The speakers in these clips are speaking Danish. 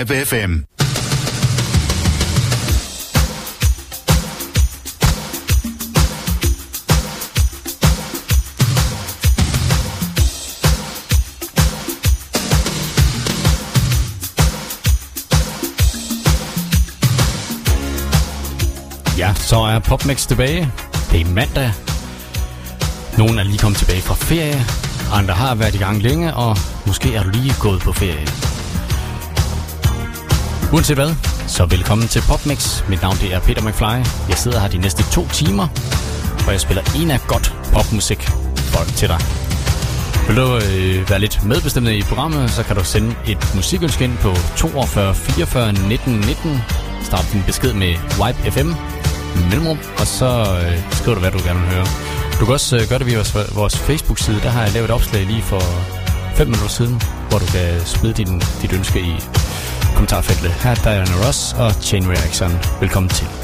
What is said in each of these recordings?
Live FM. Ja, så er PopMix tilbage. Det er mandag. Nogle er lige kommet tilbage fra ferie. Andre har været i gang længe, og måske er du lige gået på ferie. Uanset hvad, så velkommen til PopMix. Mit navn det er Peter McFly. Jeg sidder her de næste to timer, hvor jeg spiller en af godt popmusik for til dig. Vil du øh, være lidt medbestemmende i programmet, så kan du sende et musikønske ind på 42 44 19 19. Start din besked med Wipe FM mellemrum, og så øh, skriver du, hvad du gerne vil høre. Du kan også øh, gøre det via vores, vores Facebook-side. Der har jeg lavet et opslag lige for 5 minutter siden, hvor du kan smide din, dit ønske i kommentarfeltet. Her er Diana Ross og Chain Reaction. Velkommen til.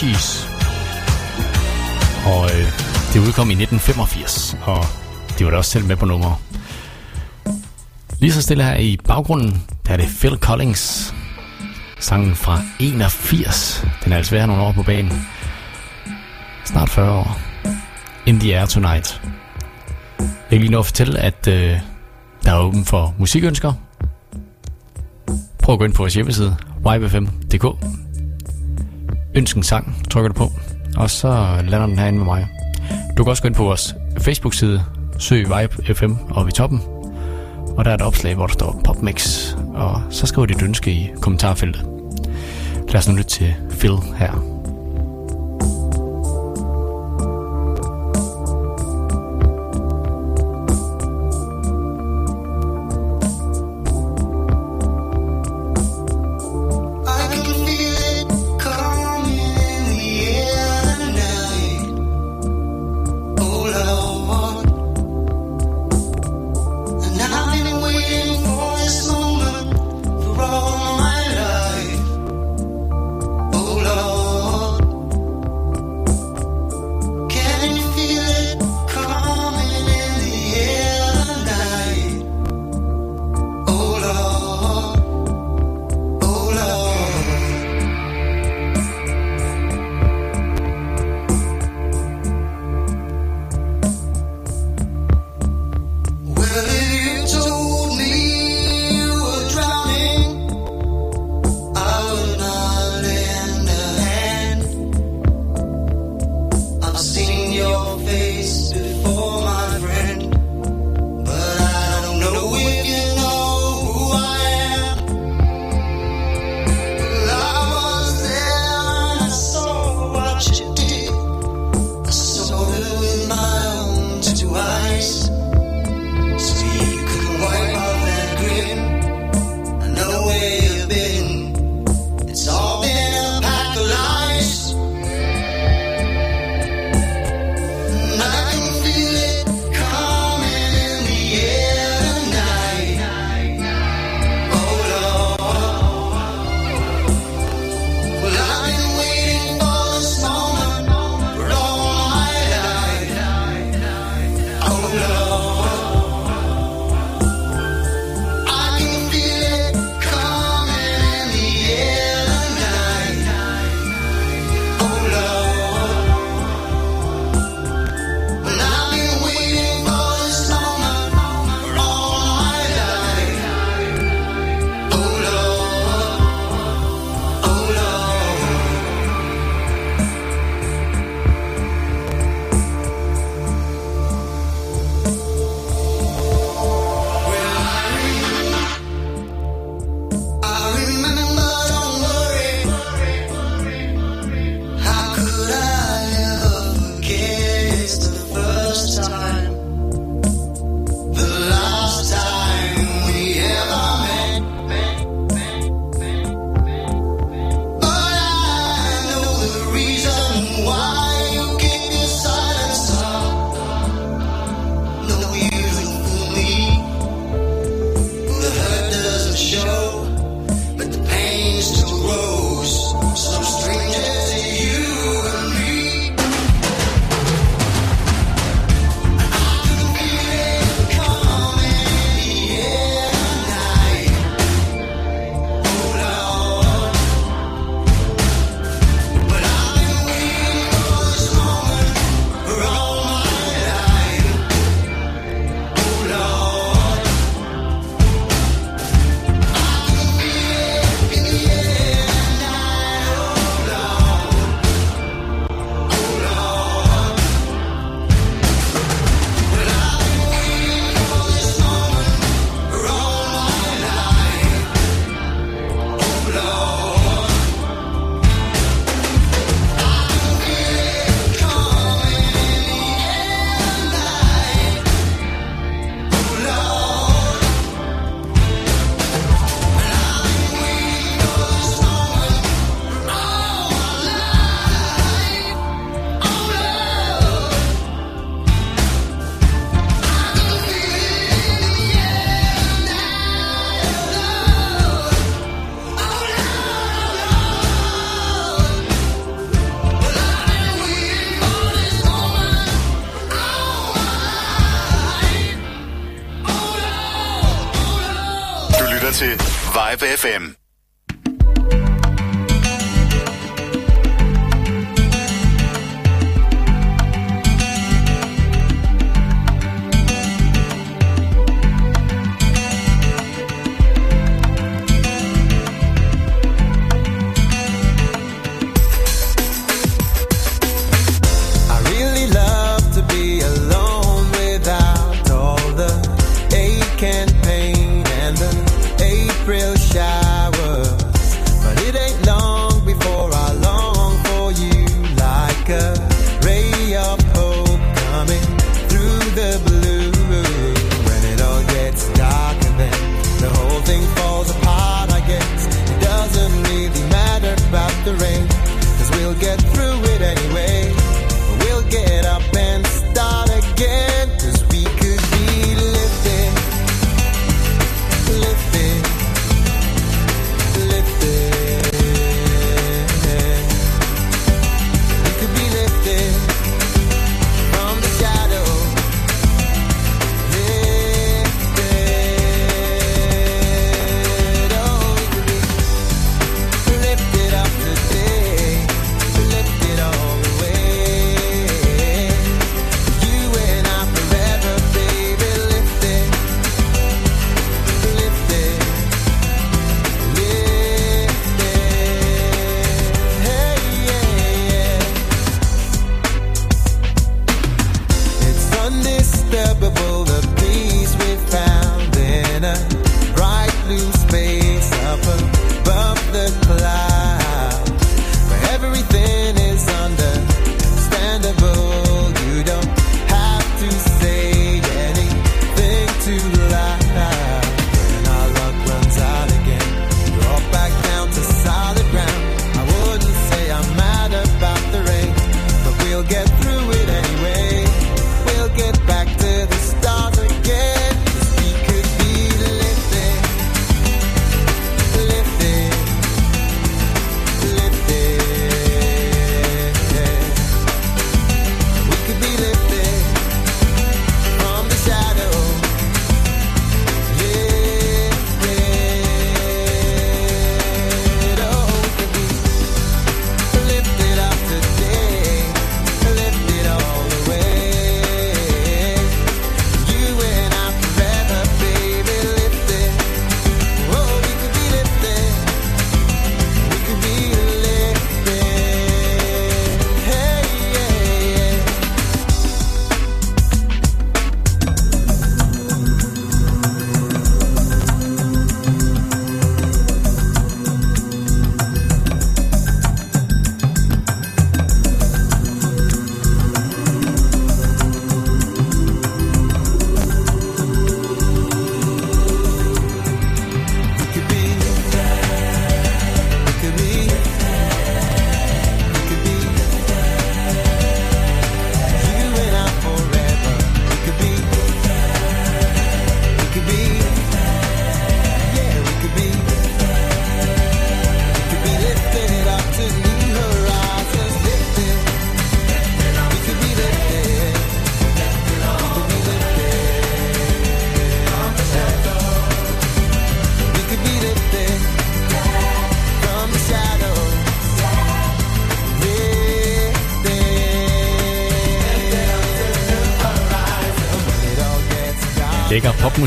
Gees. Og øh, det udkom i 1985, og de var da også selv med på nummer. Lige så stille her i baggrunden, der er det Phil Collins. Sangen fra 81. Den er altså været nogle år på banen. Snart 40 år. In the Air Tonight. Jeg kan lige nå at fortælle, at øh, der er åben for musikønsker. Prøv at gå ind på vores hjemmeside, ybfm.dk Ønsk en sang, trykker du på, og så lander den herinde med mig. Du kan også gå ind på vores Facebook-side, søg Vibe FM oppe i toppen, og der er et opslag, hvor der står Popmix, og så skriver dit ønske i kommentarfeltet. Lad os nu lytte til Phil her.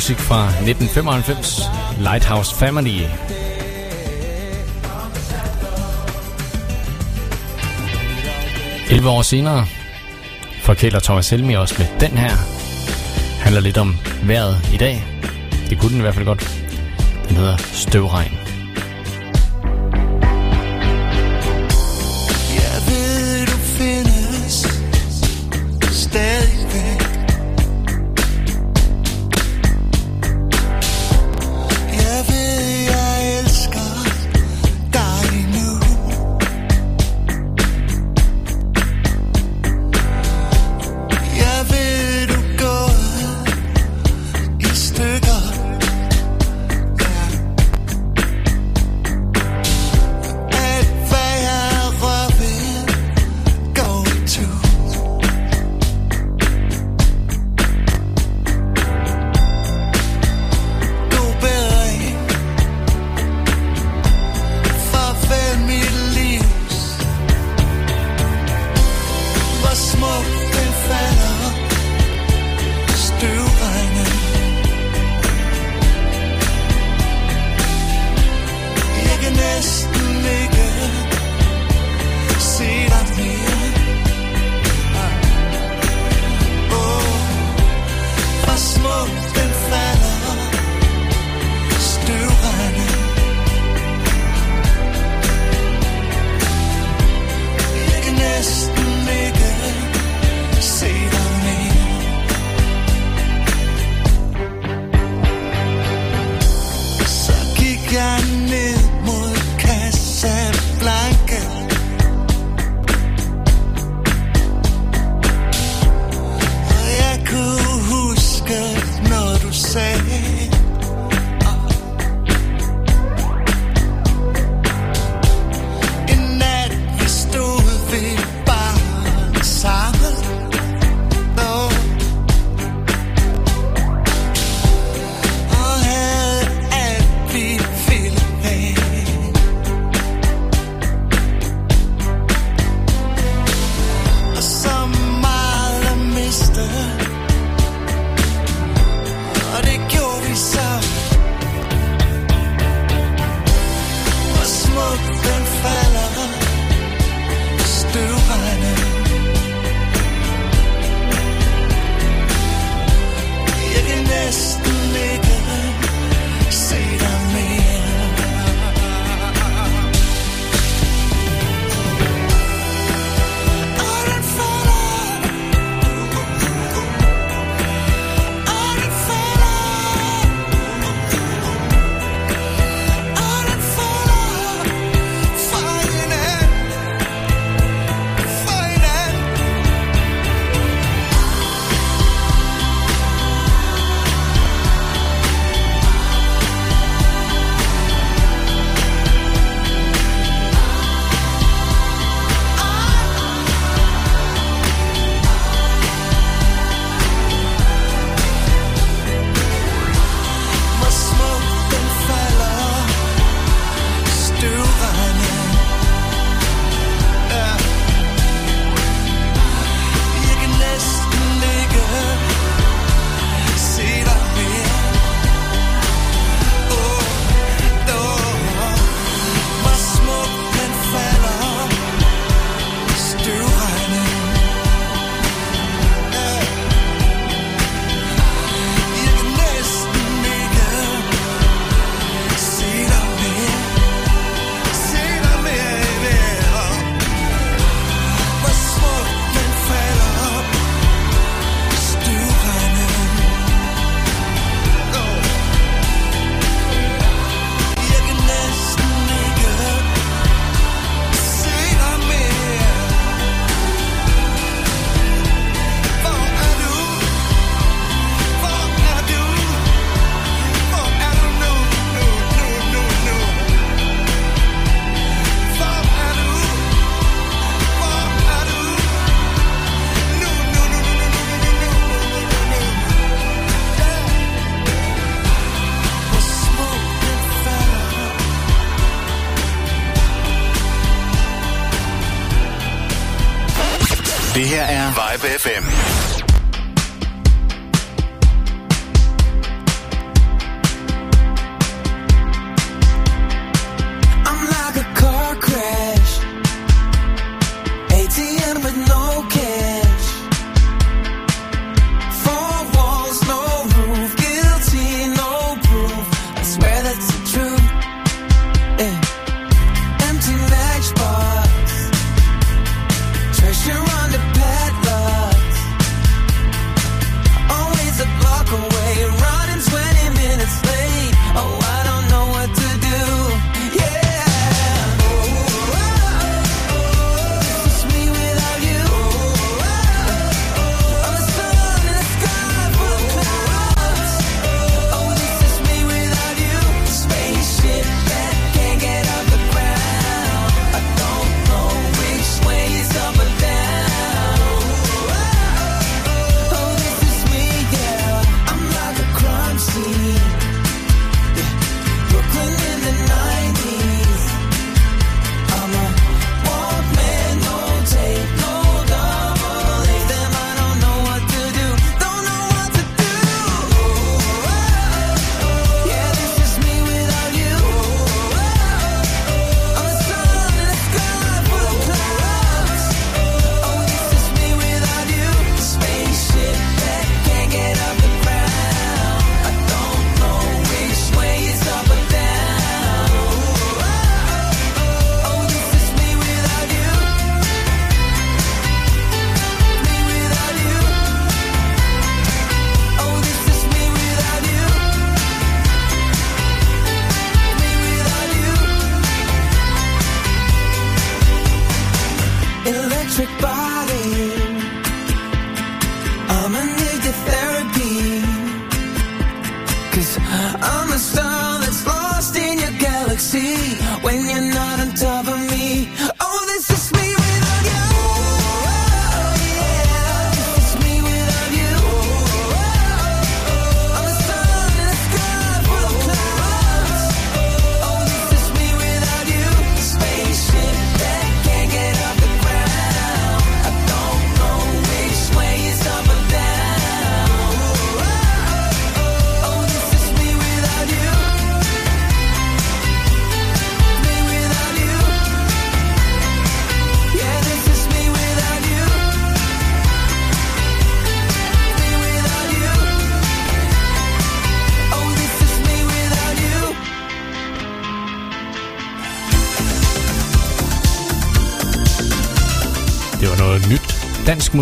musik fra 1995, Lighthouse Family. Elve år senere forkæler Thomas Helmi også med den her. Handler lidt om vejret i dag. Det kunne den i hvert fald godt. Den hedder Støvregn.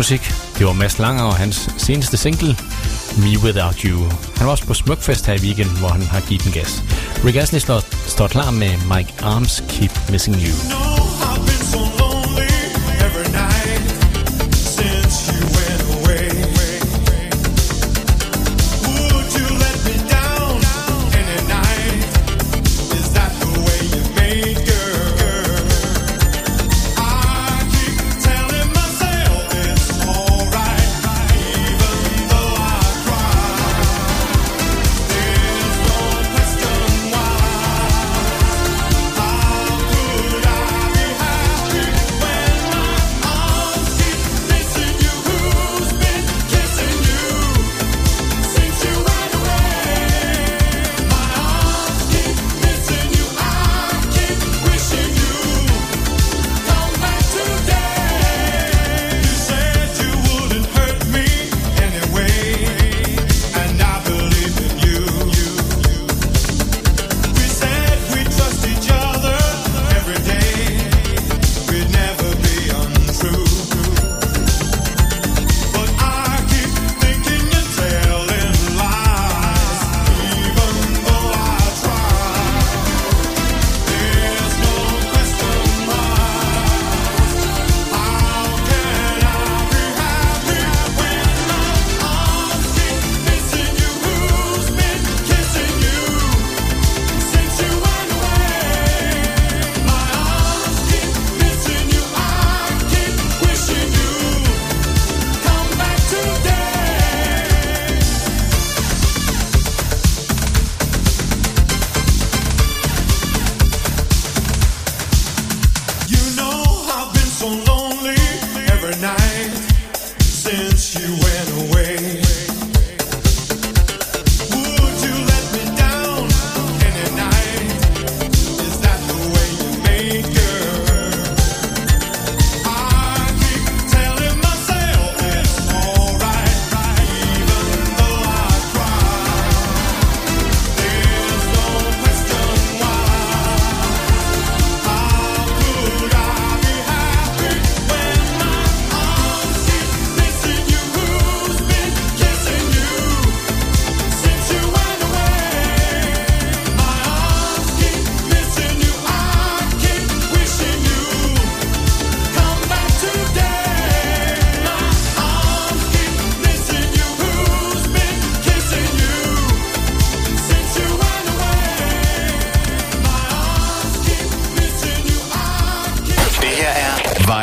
musik. Det var Mads Langer og hans seneste single, Me Without You. Han var også på Smukfest her i weekenden, hvor han har givet en gas. Rick Astley står, står klar med Mike Arms Keep Missing You. No.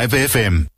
Vibe FM.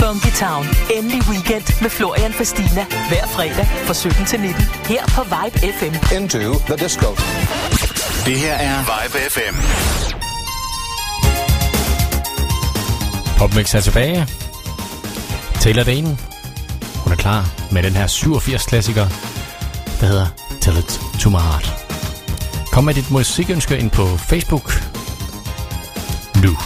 Funky Town. Endelig weekend med Florian Fastina. Hver fredag fra 17 til 19. Her på Vibe FM. Into the disco. Det her er Vibe FM. Popmix er tilbage. Taylor Dane. Hun er klar med den her 87-klassiker, der hedder Tell It To My Heart. Kom med dit musikønske ind på Facebook. Nu.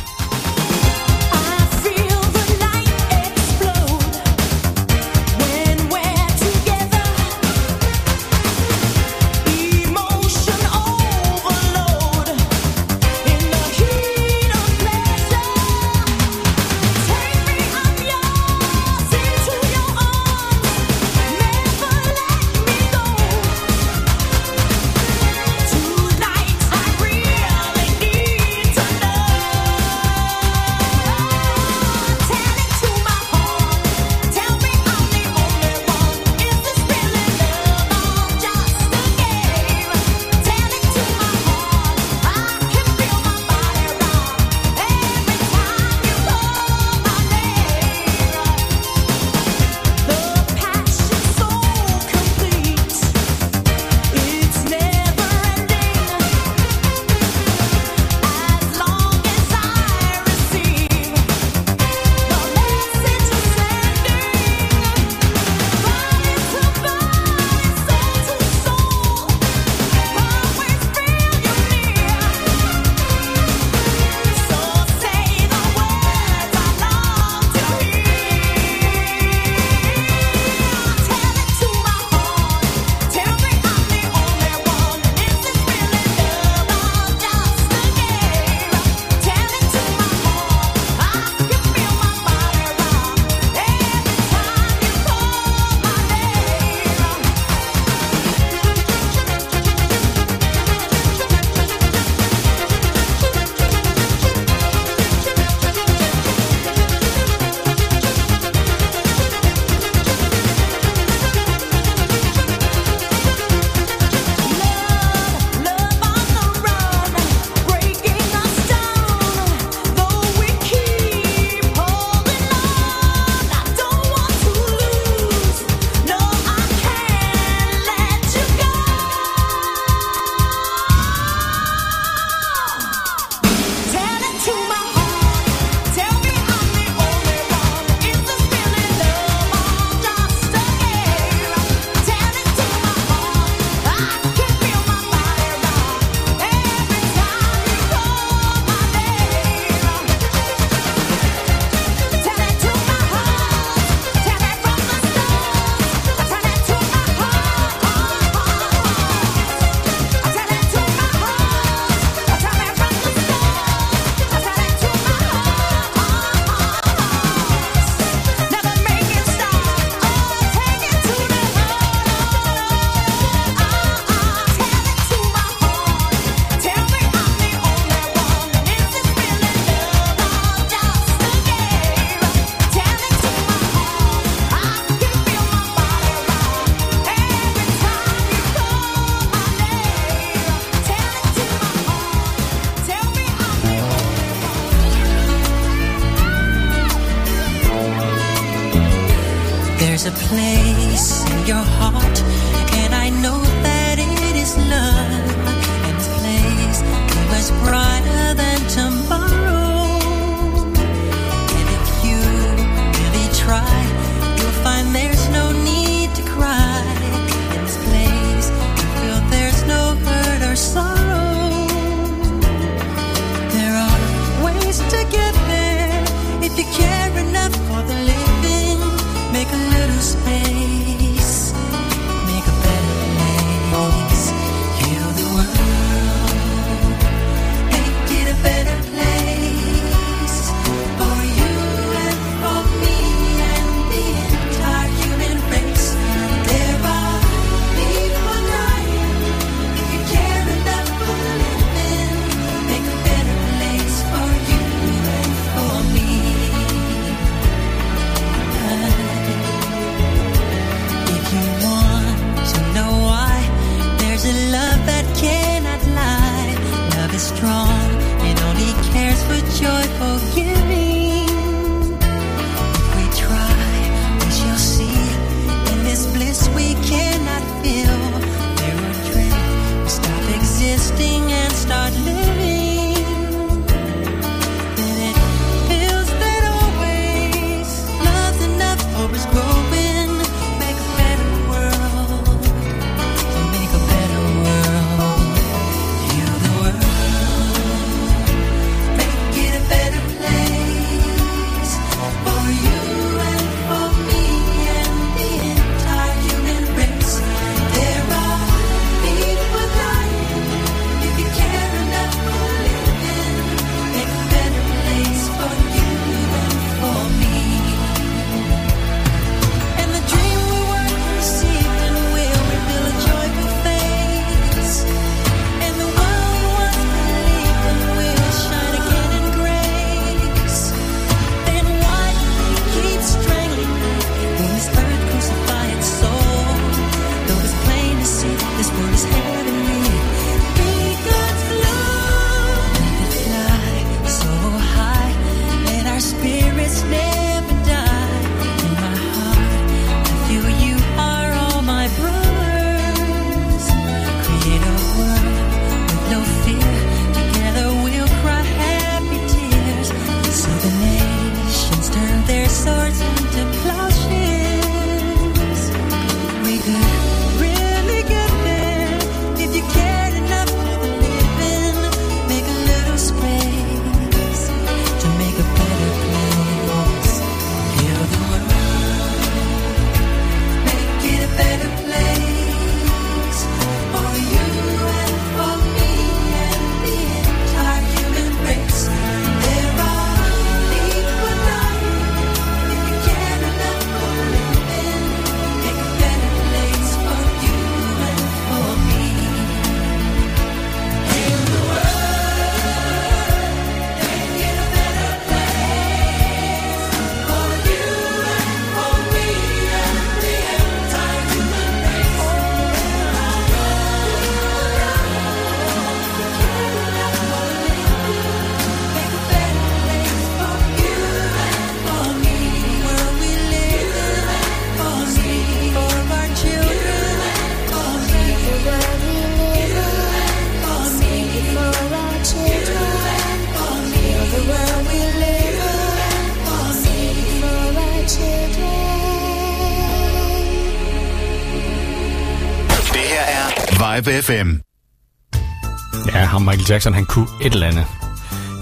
Michael Jackson, han kunne et eller andet.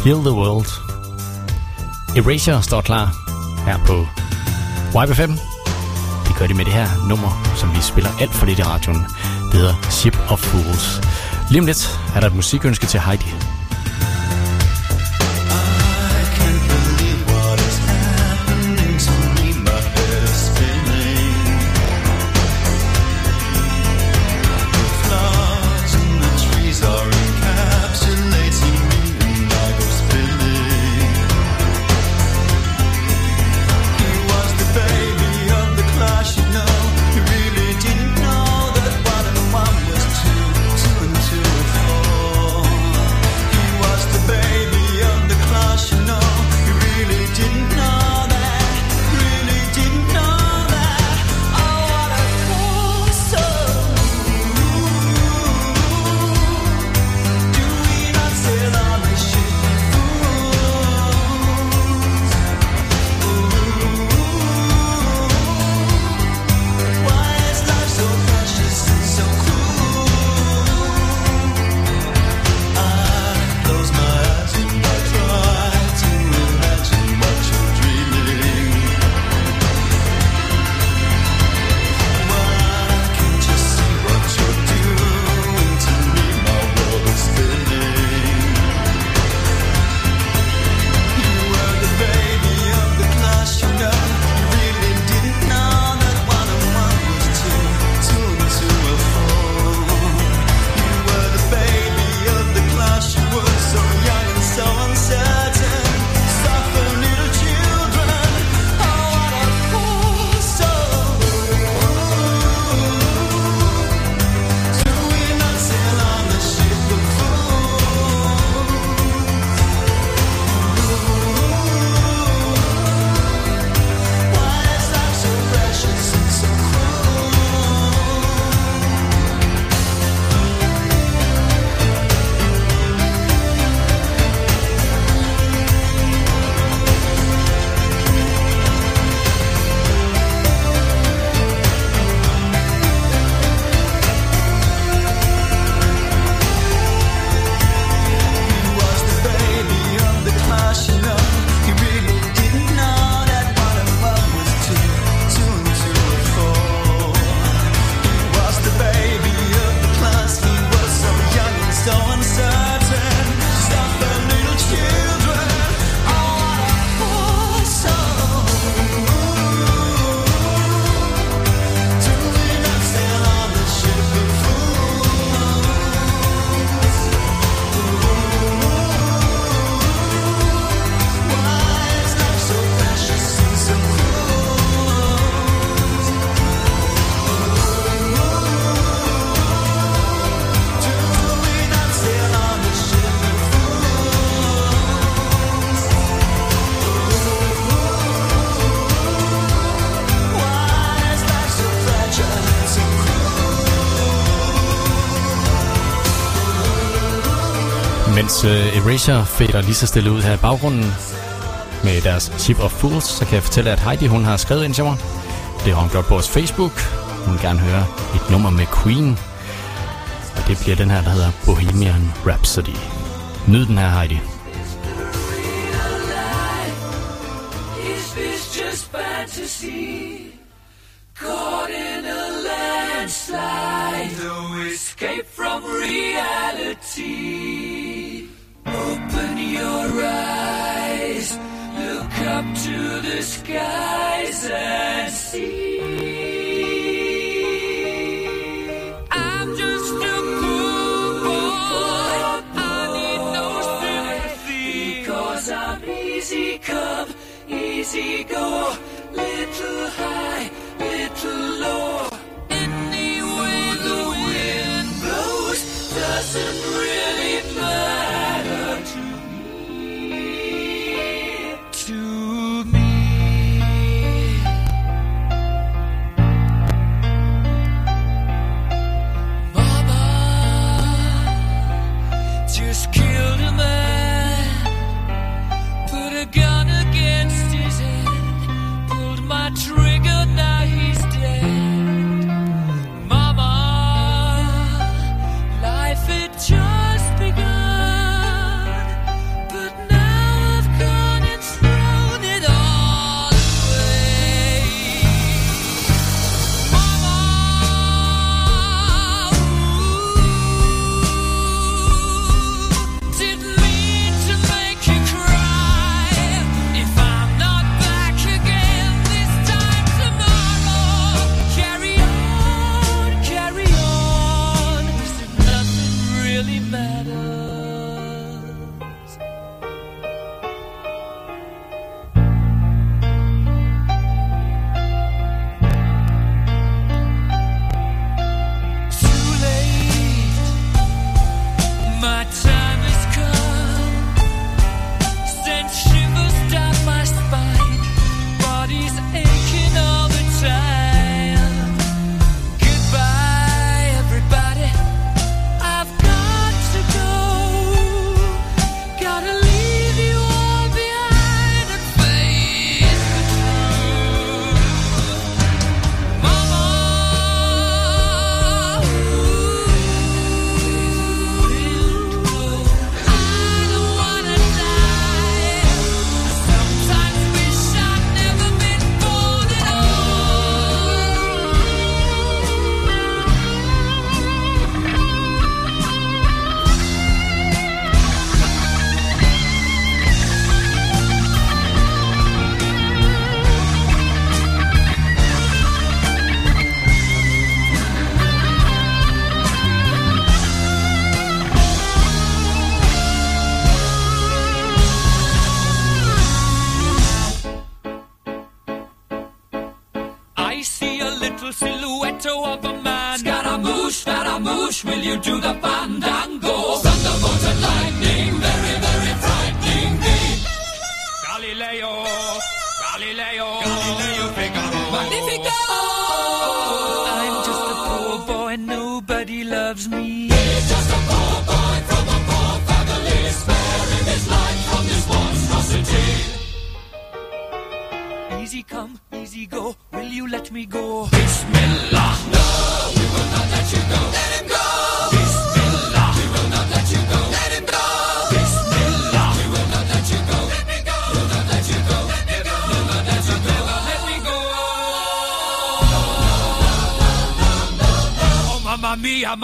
Heal the World. Erasure står klar her på YB5. Det gør de med det her nummer, som vi spiller alt for lidt i radioen. Det hedder Ship of Fools. Lige om lidt er der et musikønske til Heidi Pleasure fader lige så stille ud her i baggrunden med deres Ship of Fools, så kan jeg fortælle, at Heidi hun har skrevet ind til mig. Det har hun gjort på vores Facebook. Hun vil gerne høre et nummer med Queen. Og det bliver den her, der hedder Bohemian Rhapsody. Nyd den her, Heidi. Is this just fantasy?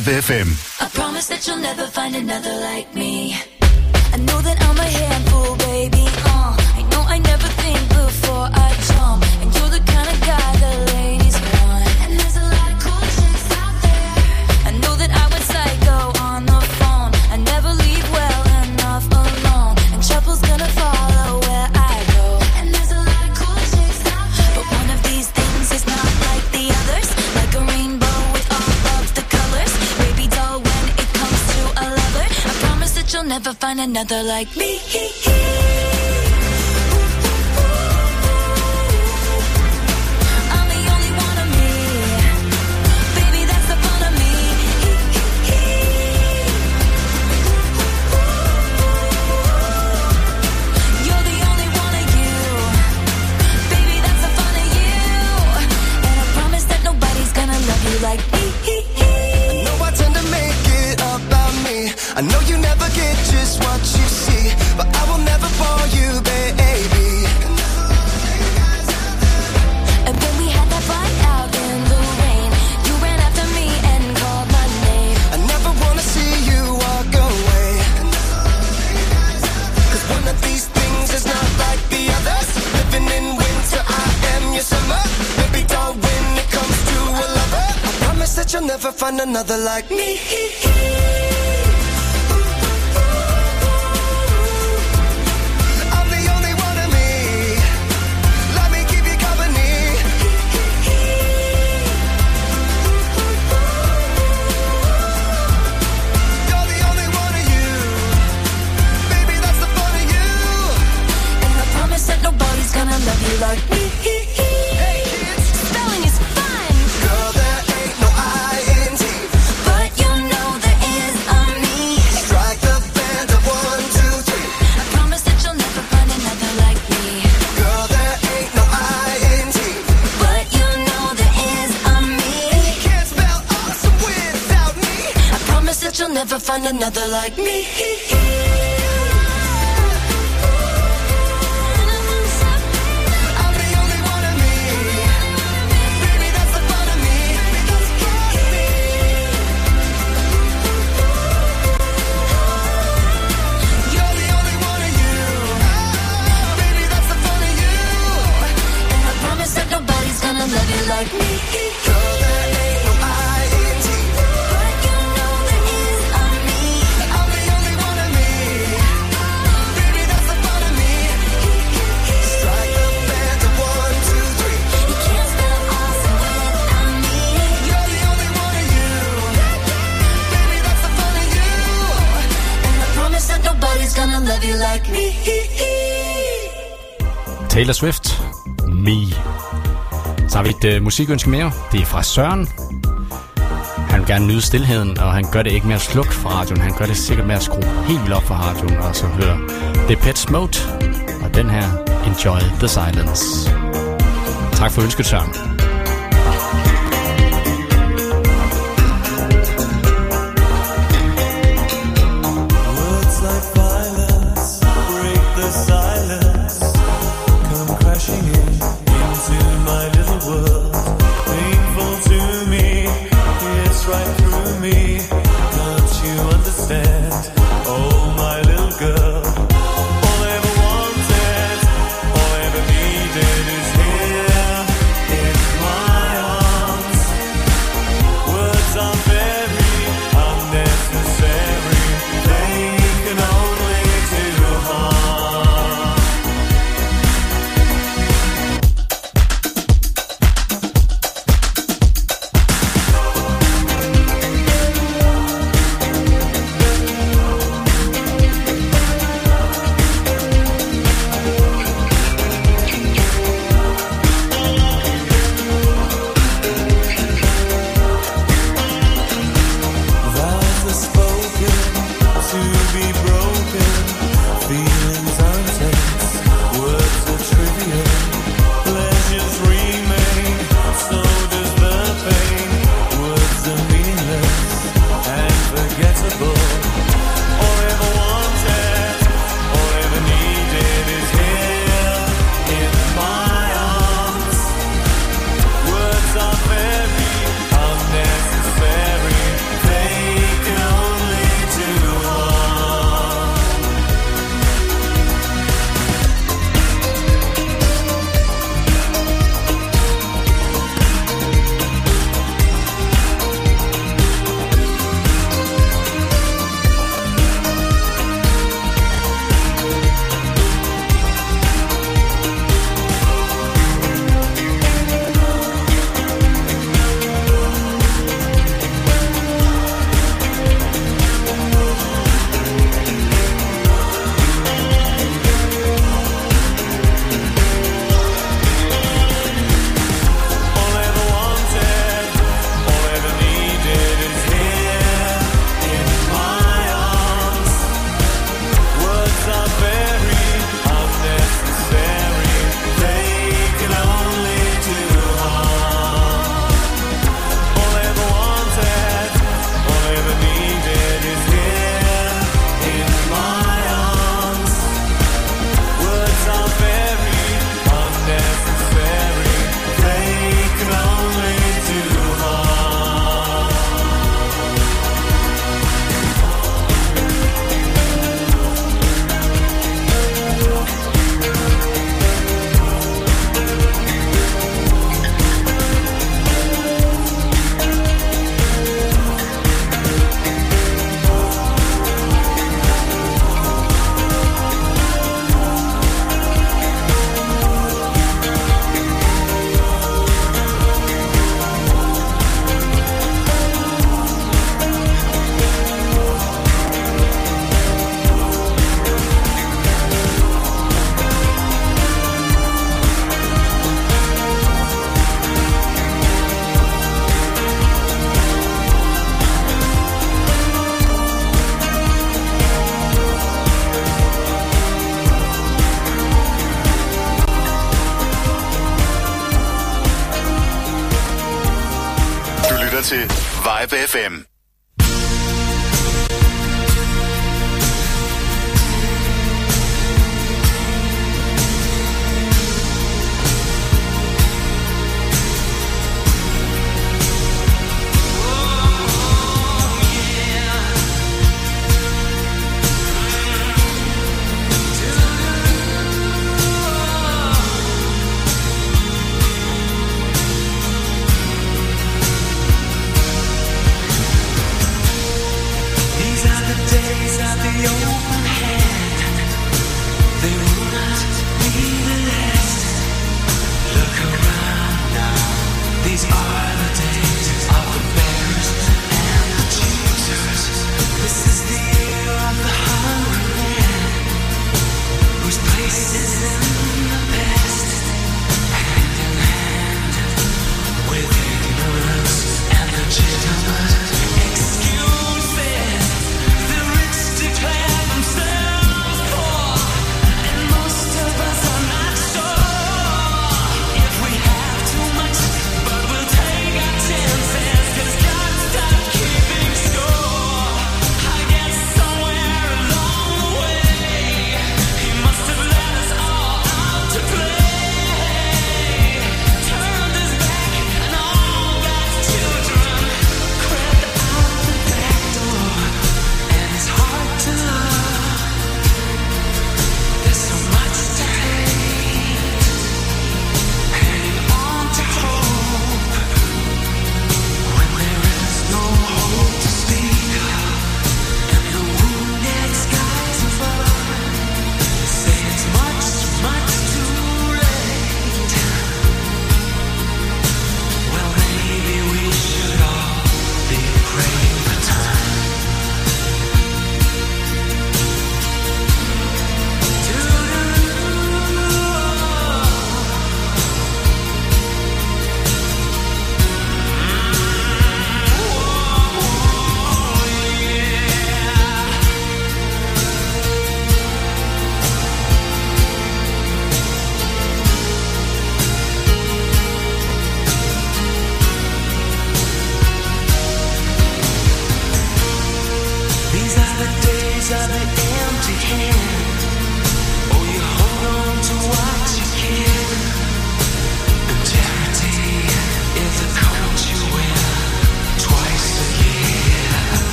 FM. I promise that you'll never find another like me. another like me. another like me. another like me. musikønske mere. Det er fra Søren. Han vil gerne nyde stillheden, og han gør det ikke med at slukke for radioen. Han gør det sikkert med at skrue helt op for radioen, og så høre The Pets Mode. Og den her, Enjoy the Silence. Tak for ønsket, Søren.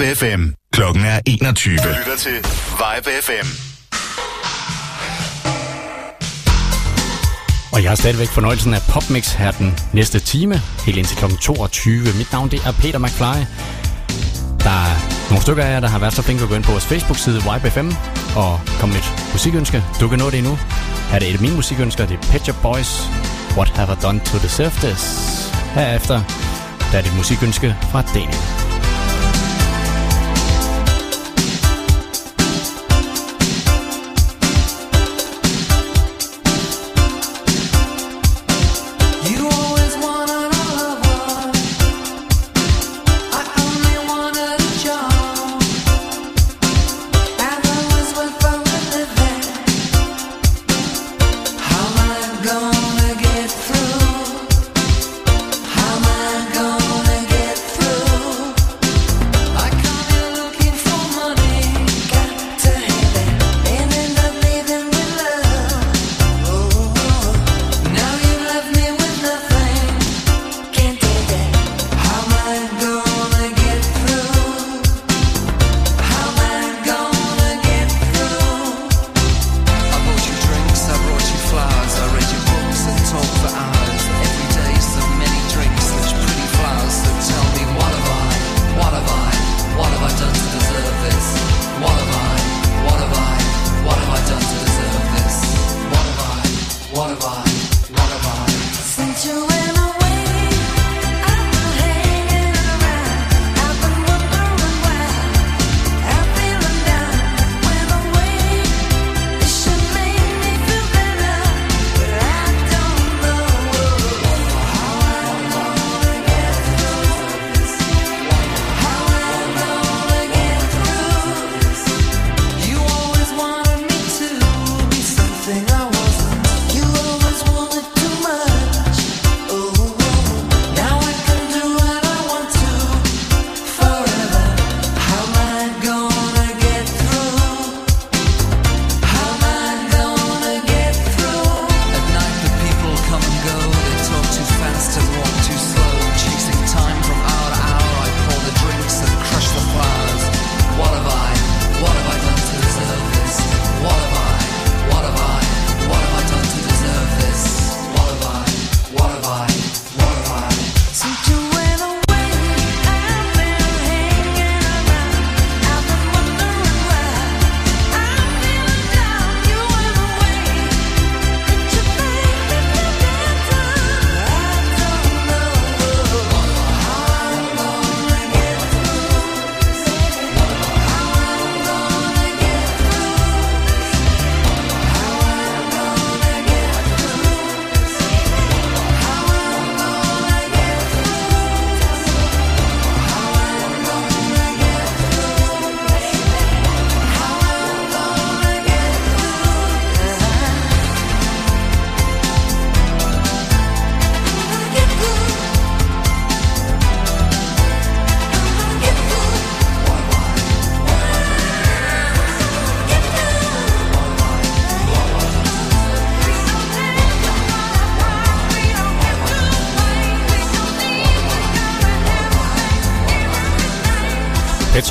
Vibe FM. Klokken er 21. Lytter til Vibe FM. Og jeg har stadigvæk fornøjelsen af Popmix her den næste time, helt indtil kl. 22. Mit navn det er Peter McFly. Der er nogle stykker af jer, der har været så flinke at gå ind på vores Facebook-side YBFM og komme med et musikønske. Du kan nå det endnu. Her er det et af mine musikønsker, det er Pet Shop Boys, What Have I Done To Deserve This. Herefter der er det et musikønske fra Daniel.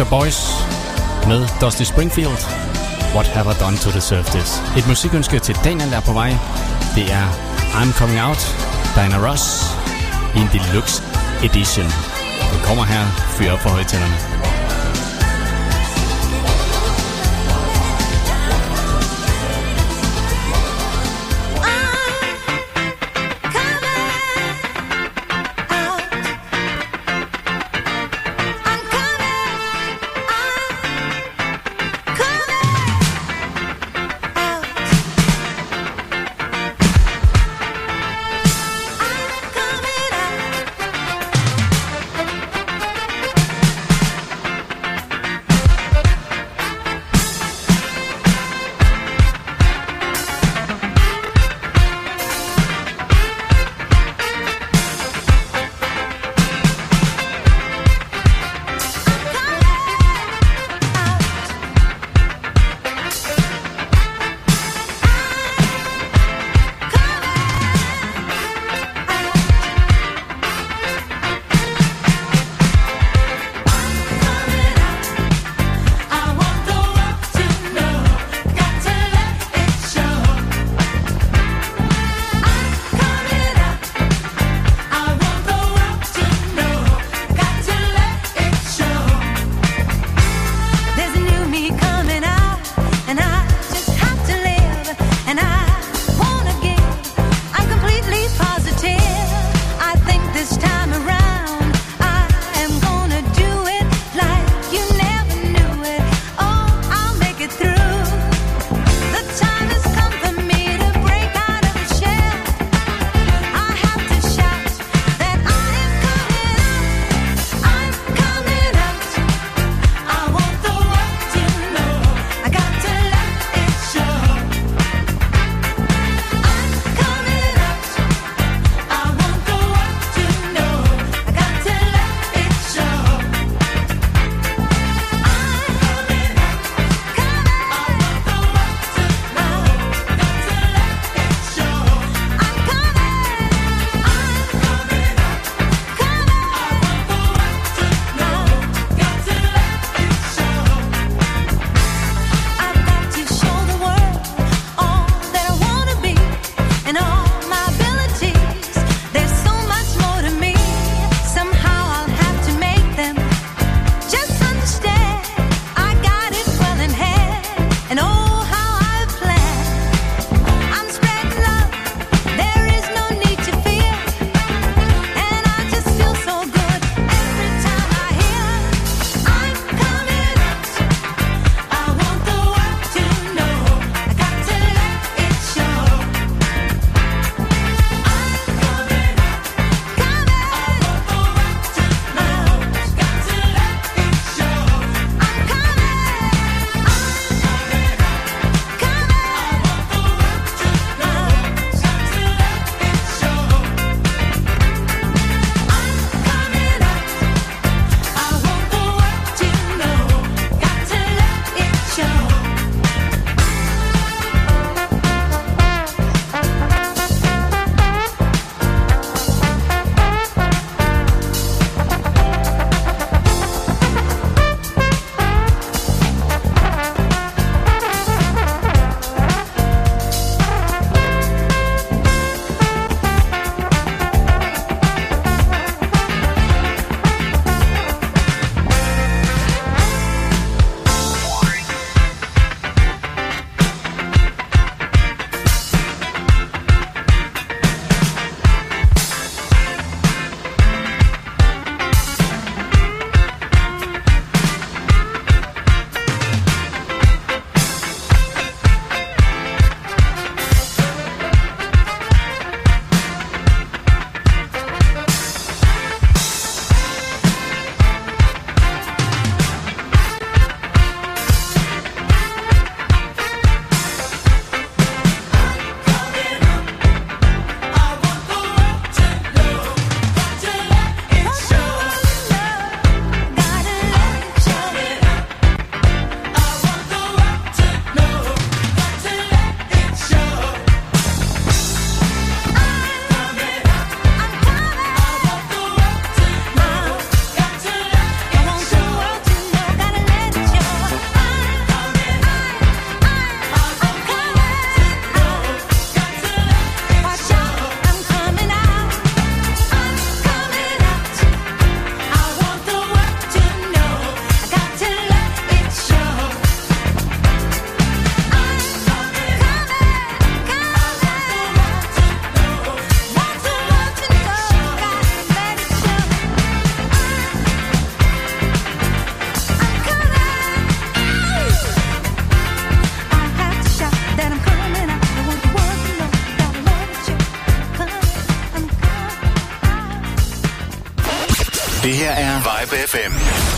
Boys med Dusty Springfield. What have I done to deserve this? Et musikønske til Daniel er på vej. Det er I'm Coming Out, Diana Ross, i en deluxe edition. Den kommer her, fyre op for højtænderne. her er Vibe FM.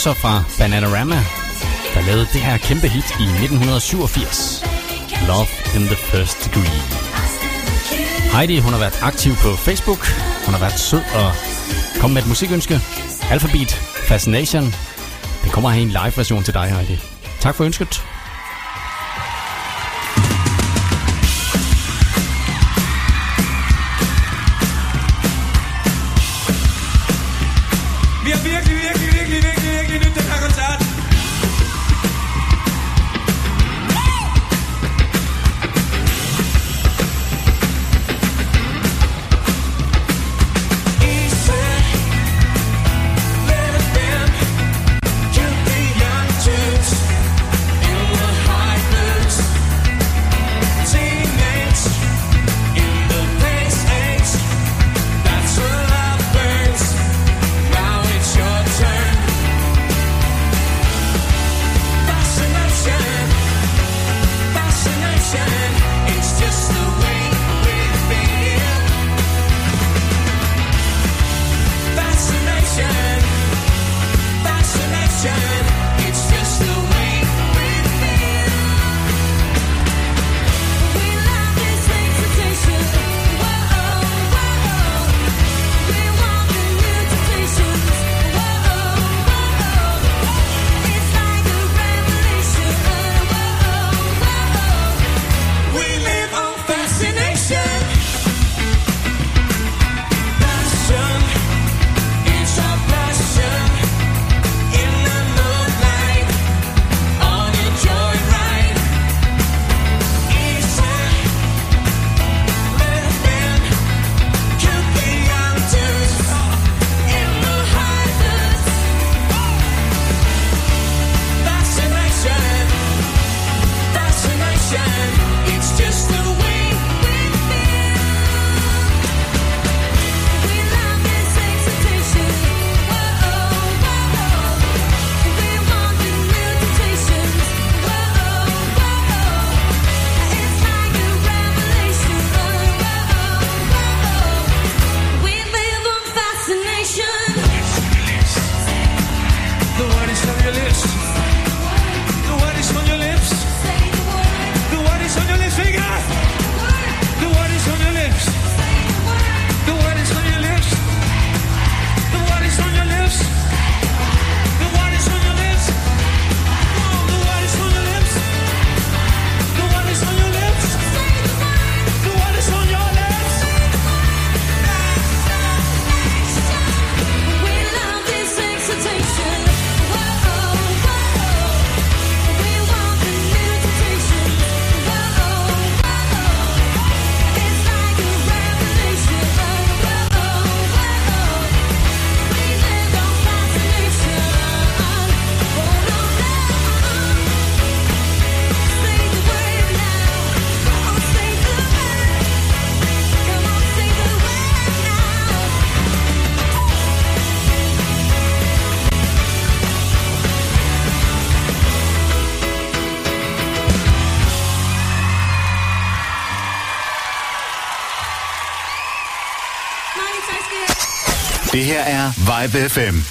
Producer fra Bananarama, der lavede det her kæmpe hit i 1987. Love in the First Degree. Heidi, hun har været aktiv på Facebook. Hun har været sød og kommet med et musikønske. Alphabet Fascination. Det kommer her i en live version til dig, Heidi. Tak for ønsket. MDR Vibe FM.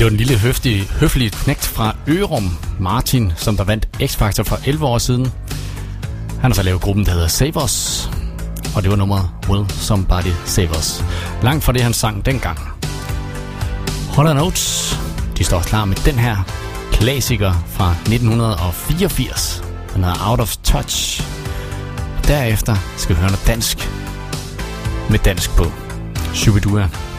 Det var den lille høflige, høflige knægt fra Ørum, Martin, som der vandt X-Factor for 11 år siden. Han har så lavet gruppen, der hedder Save Us, og det var nummeret Will Somebody Save Us. Langt fra det, han sang dengang. Holder Notes, de står klar med den her klassiker fra 1984. Den hedder Out of Touch. Og derefter skal vi høre noget dansk med dansk på. Shubidua.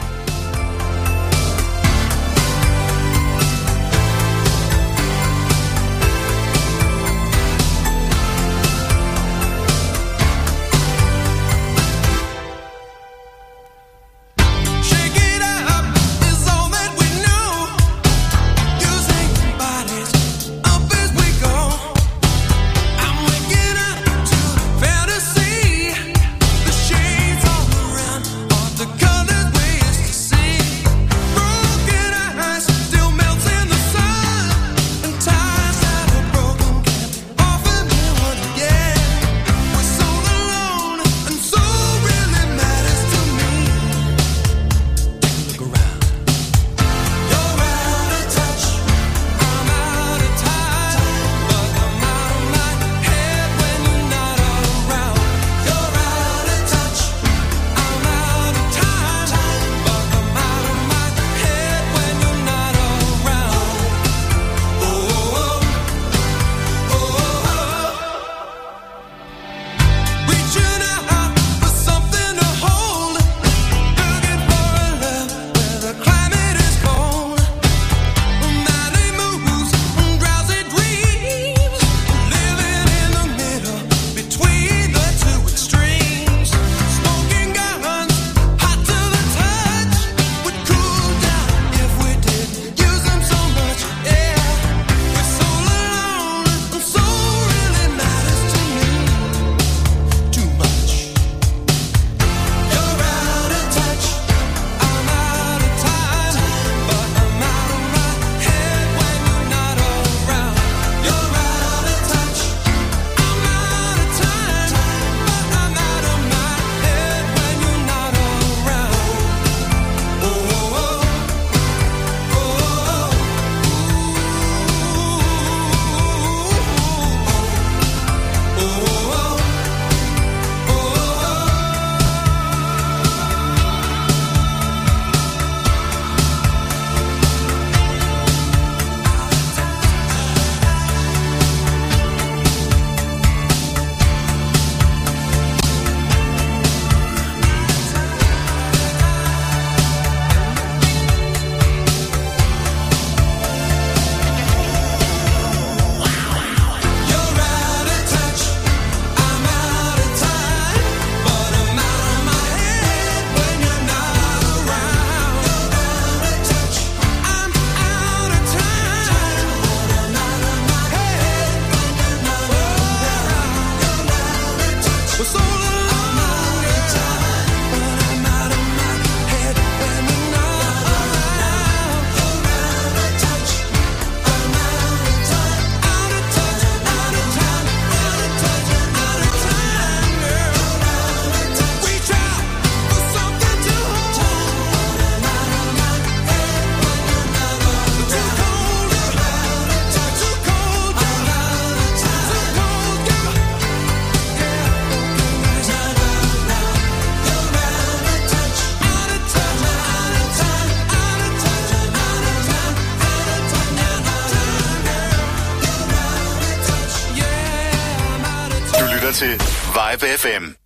Live FM.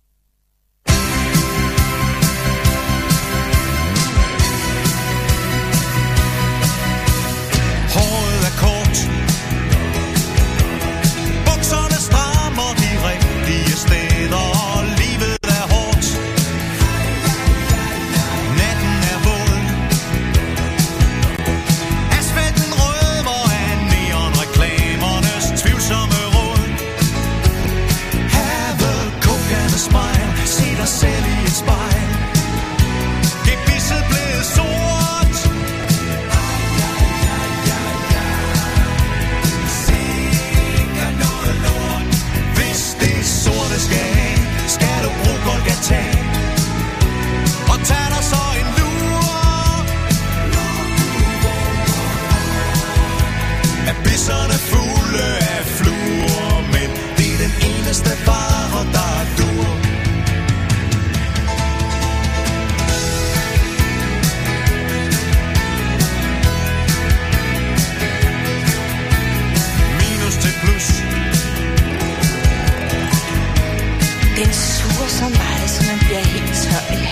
She was somebody's gonna be her.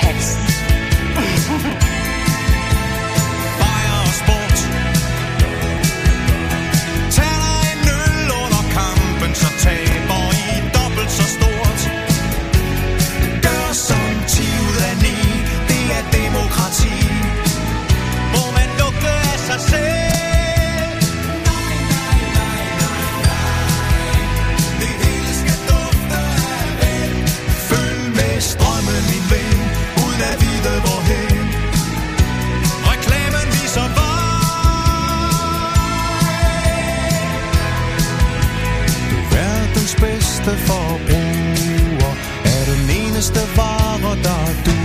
sidste forbruger Er den eneste vare, der du.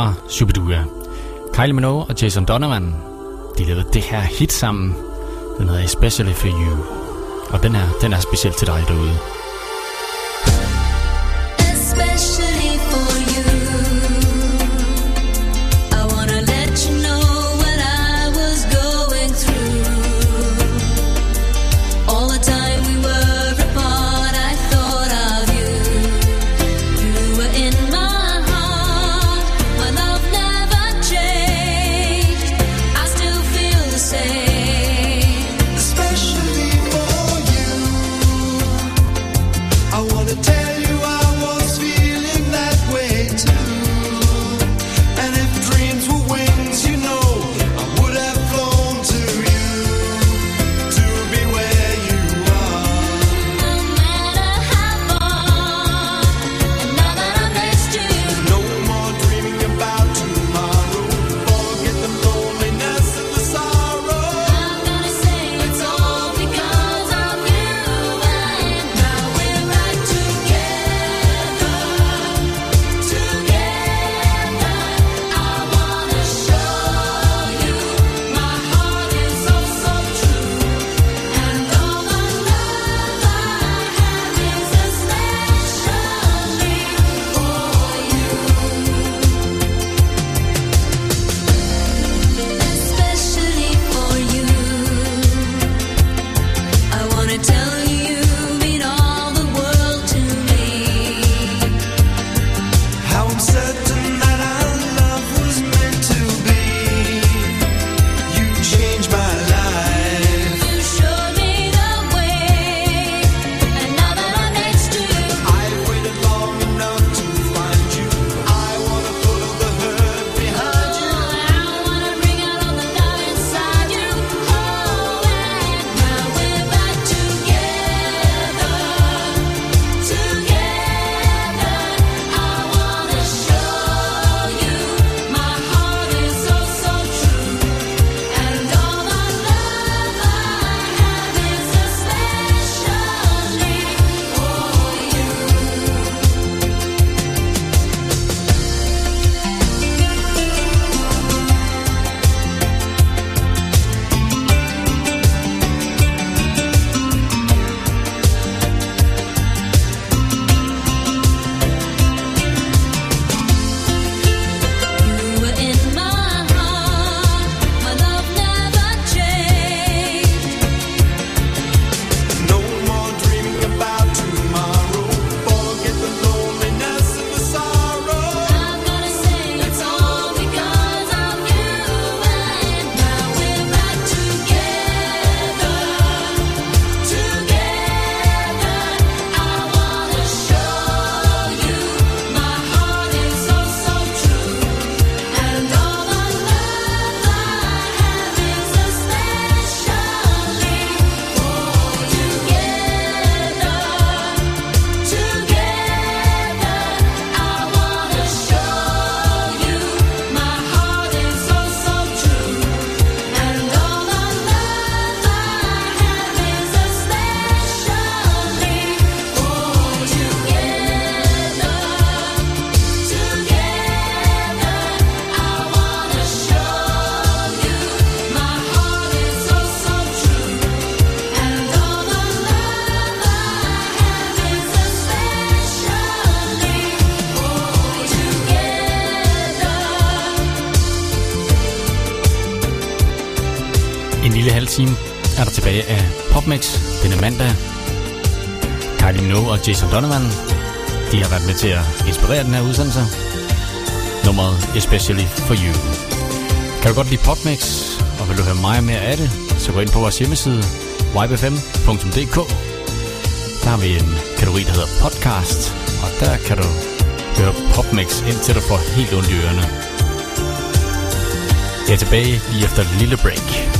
fra Shubidua. Kylie Minogue og Jason Donovan, de lavede det her hit sammen. Den hedder Especially For You. Og den her, den er speciel til dig derude. Mandag. Kylie Minogue og Jason Donovan, de har været med til at inspirere den her udsendelse. Nummeret Especially For You. Kan du godt lide PopMix, og vil du høre meget mere af det, så gå ind på vores hjemmeside, ypfm.dk. Der har vi en kategori, der hedder podcast, og der kan du høre PopMix, indtil du får helt ondt i ørerne. Jeg er tilbage lige efter et lille break.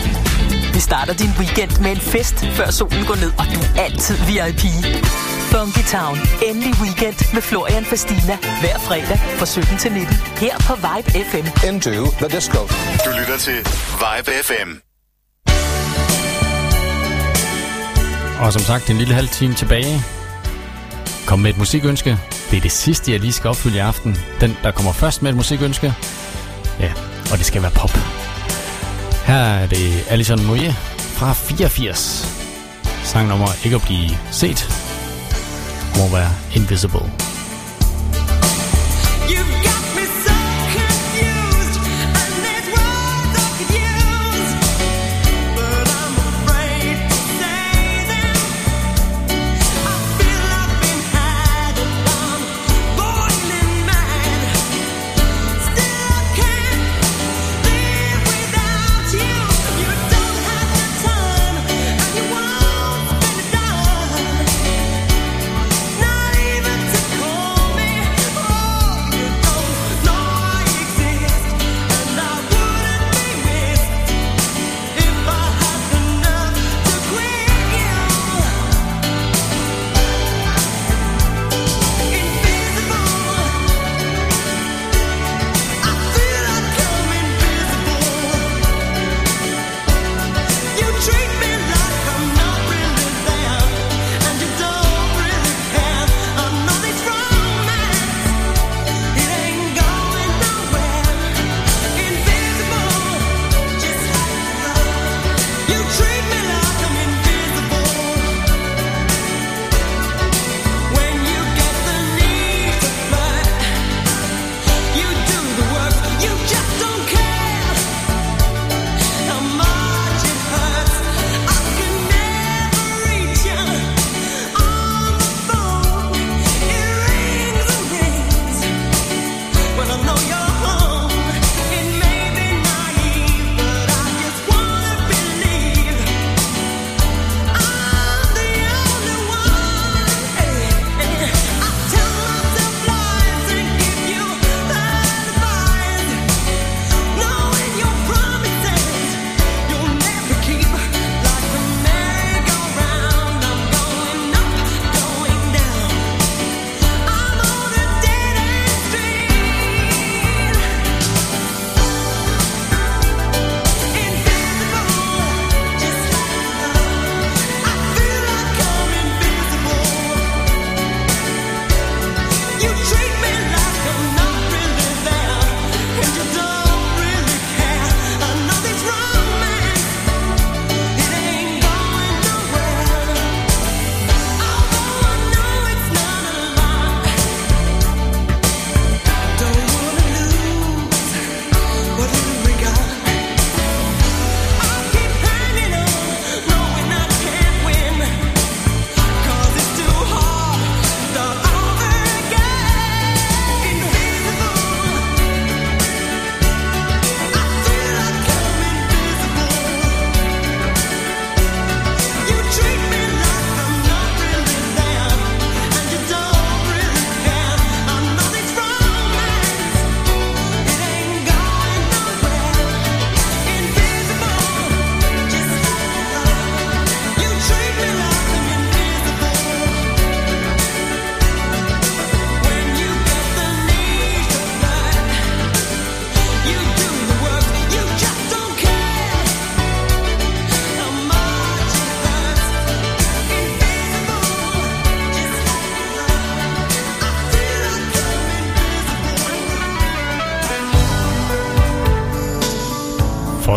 Vi starter din weekend med en fest, før solen går ned, og du er altid VIP. Funky Town. Endelig weekend med Florian Fastina. Hver fredag fra 17 til 19. Her på Vibe FM. Into the disco. Du lytter til Vibe FM. Og som sagt, en lille halv time tilbage. Kom med et musikønske. Det er det sidste, jeg lige skal opfylde i aften. Den, der kommer først med et musikønske. Ja, og det skal være pop. Her er det Alison Moye fra 84. Sang nummer ikke at blive set. Må være Invisible.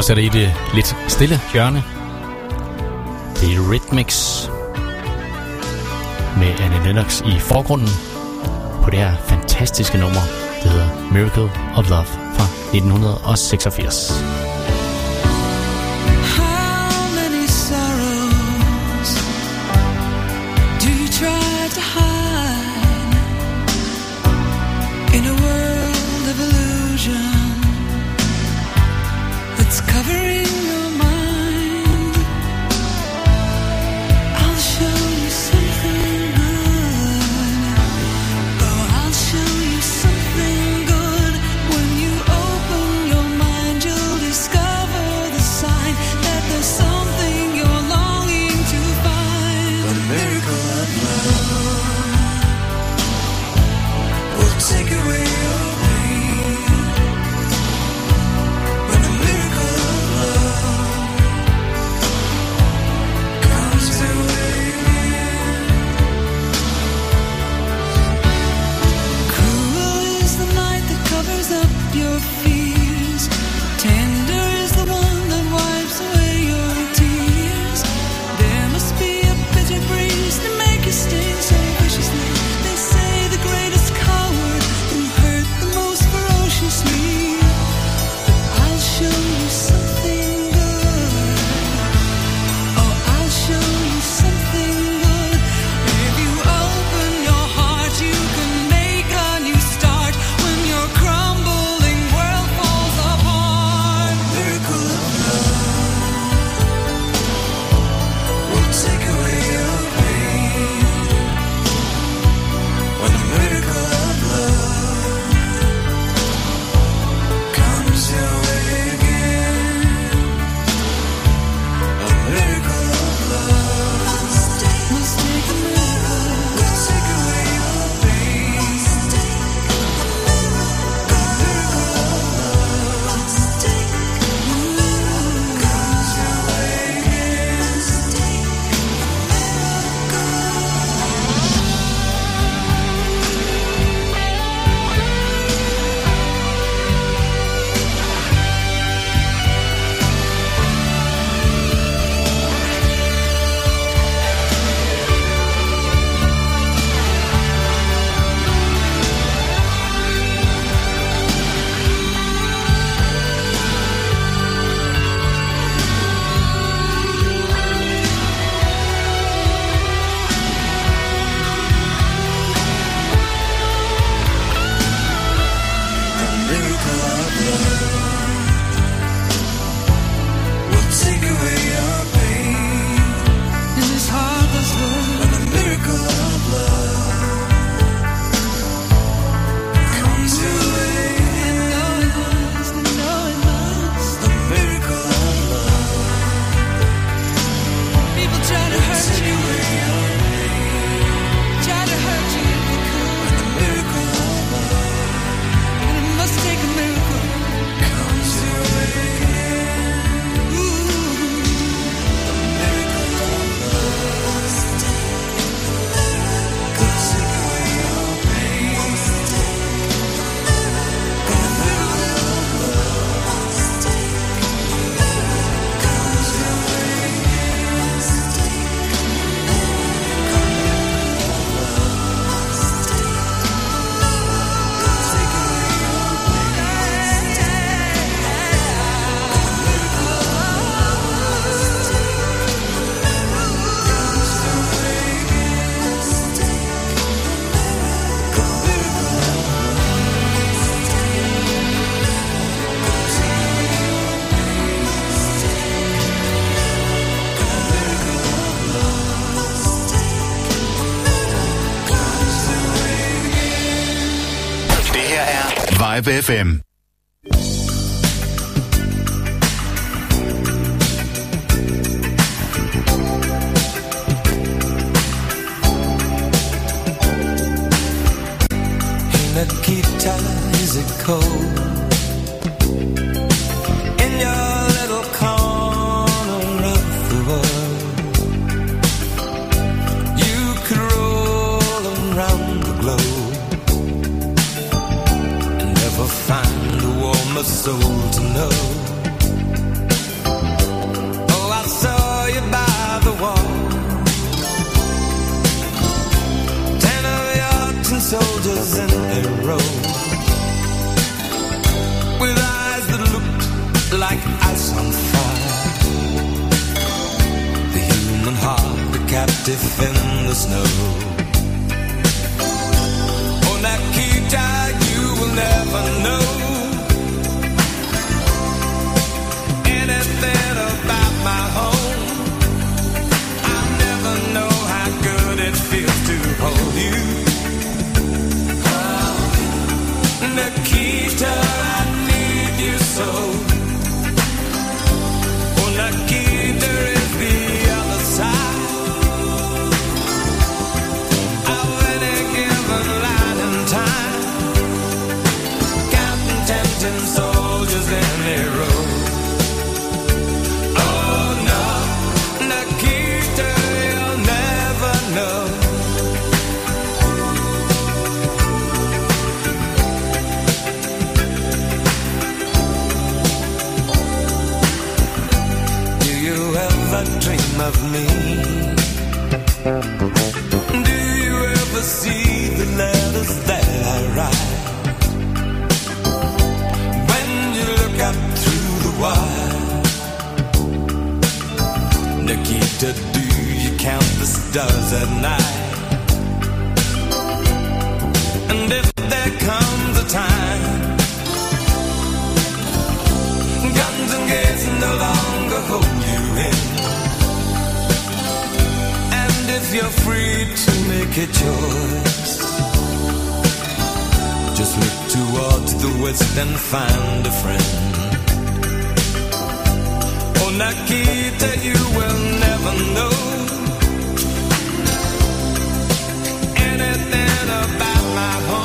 fortsætter i det lidt stille hjørne. Det er Rhythmics med Anne Lennox i forgrunden på det her fantastiske nummer, der hedder Miracle of Love fra 1986. Vibe need to make a choice. Just look toward the west and find a friend. Oh, Nakita, you will never know anything about my home.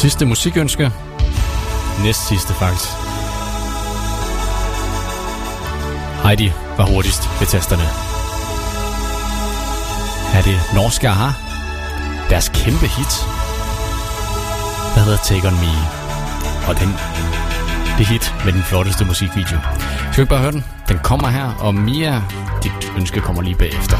sidste musikønske. Næst sidste, faktisk. Heidi var hurtigst ved tasterne. Er det norske Aha? Deres kæmpe hit, der hedder Take On Me. Og den, det hit med den flotteste musikvideo. Skal vi ikke bare høre den? Den kommer her, og Mia, dit ønske kommer lige bagefter.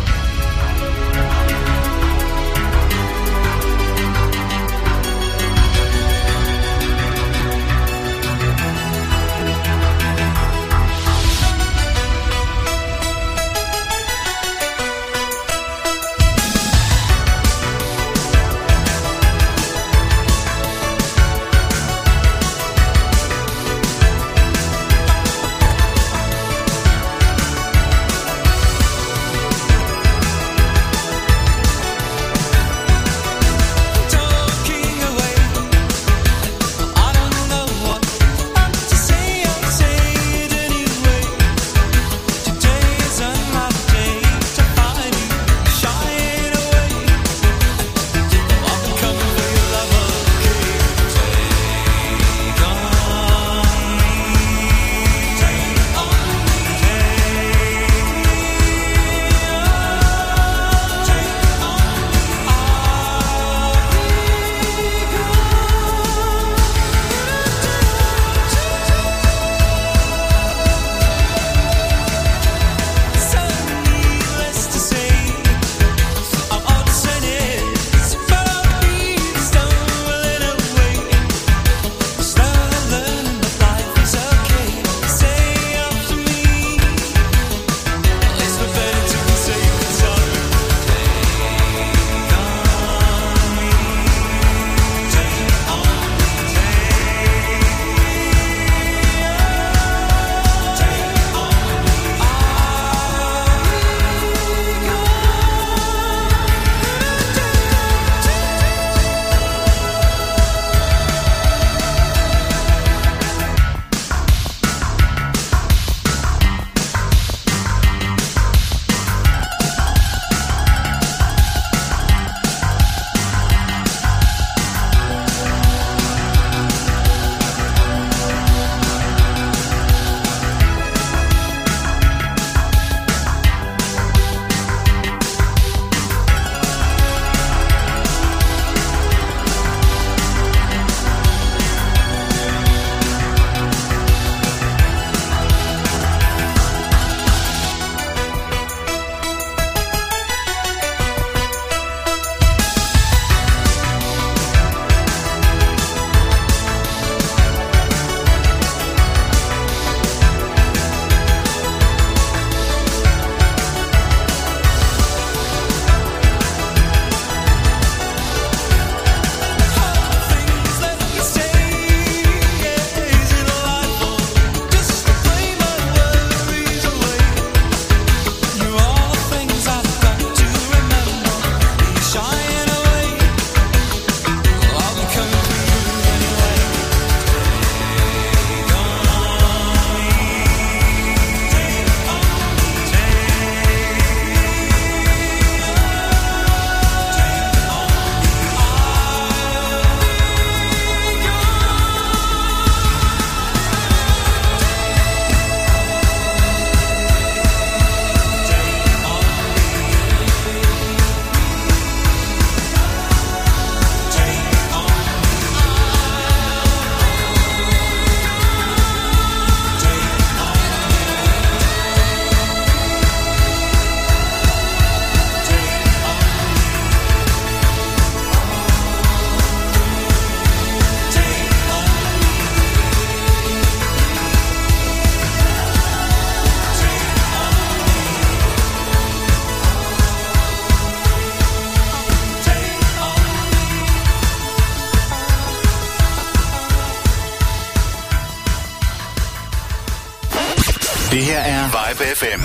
FM.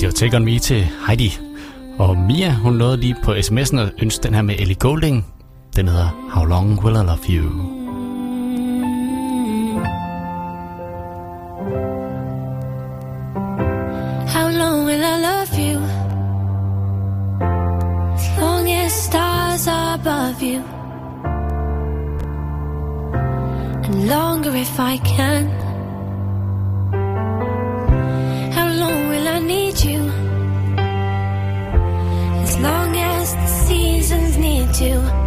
Det var Take On Me til Heidi. Og Mia, hun nåede lige på sms'en at ønske den her med Ellie Golding. Den hedder How Long Will I Love You. above you and longer if I can. do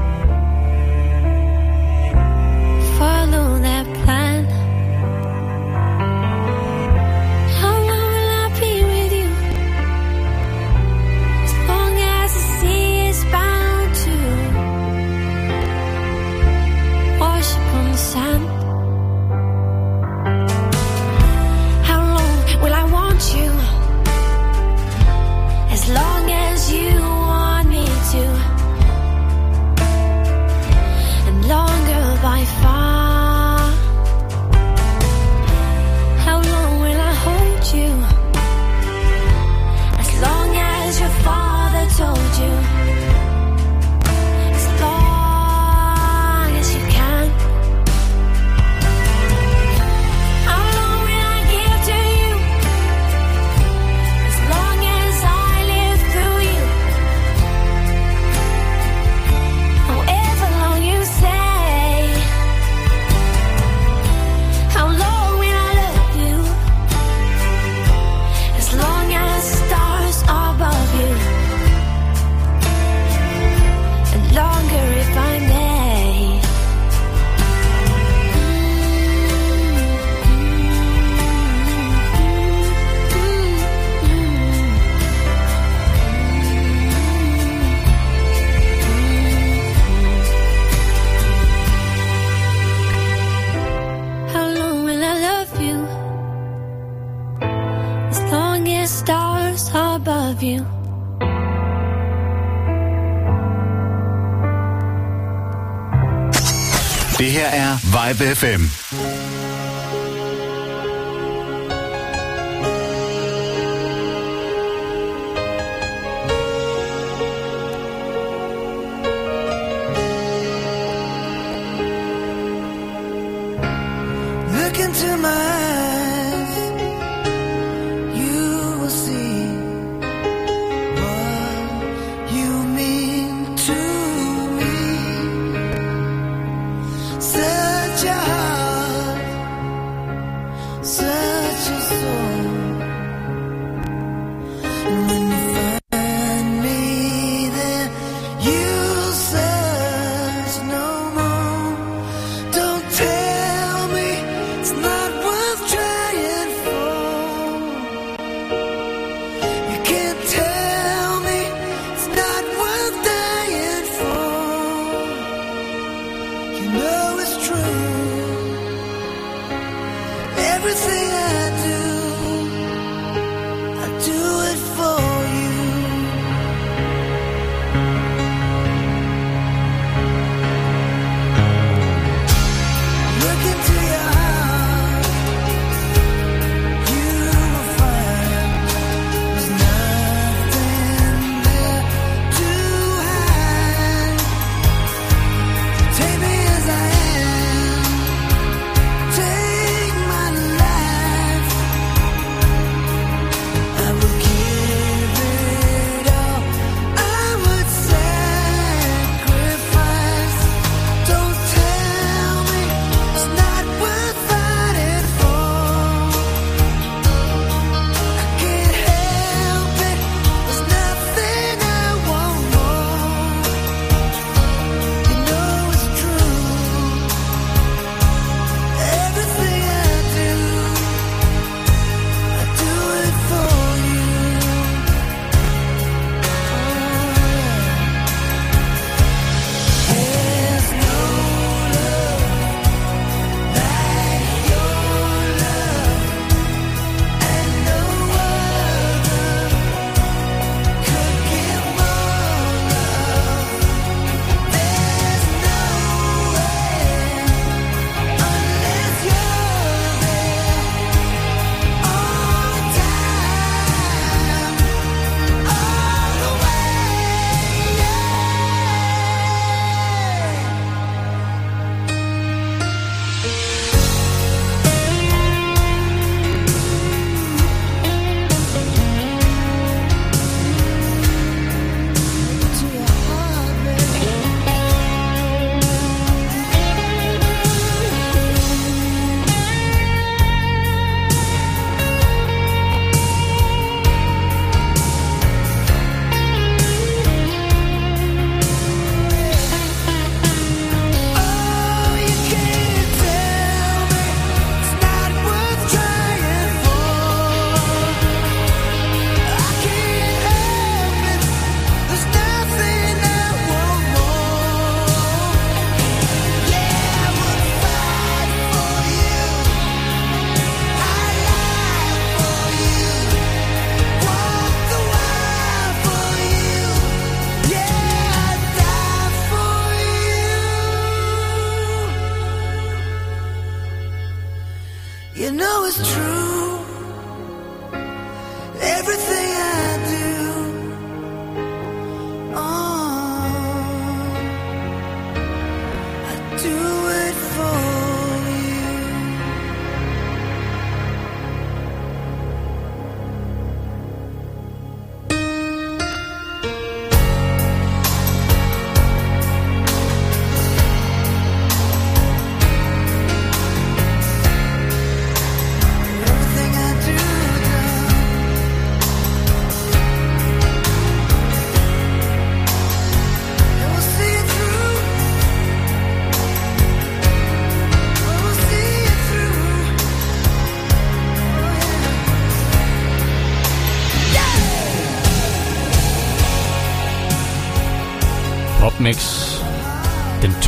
Vibe FM.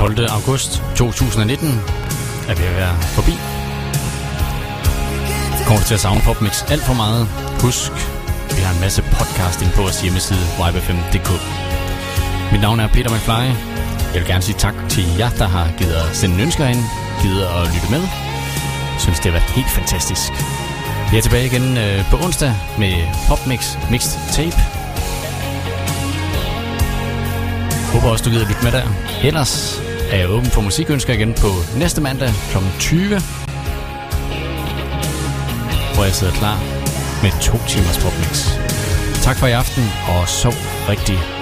12. august 2019 er ved at være forbi. Kommer til at savne Popmix alt for meget? Husk, vi har en masse podcasting på vores hjemmeside vibe5.dk. Mit navn er Peter McFly. Jeg vil gerne sige tak til jer, der har givet at sende ønsker ind, givet at lytte med. Jeg synes, det har været helt fantastisk. Vi er tilbage igen øh, på onsdag med Popmix Mixed Tape. Håber også, du gider lytte med der. Ellers er jeg åben for musikønsker igen på næste mandag kl. 20. Hvor jeg sidder klar med to timers popmix. Tak for i aften, og sov rigtig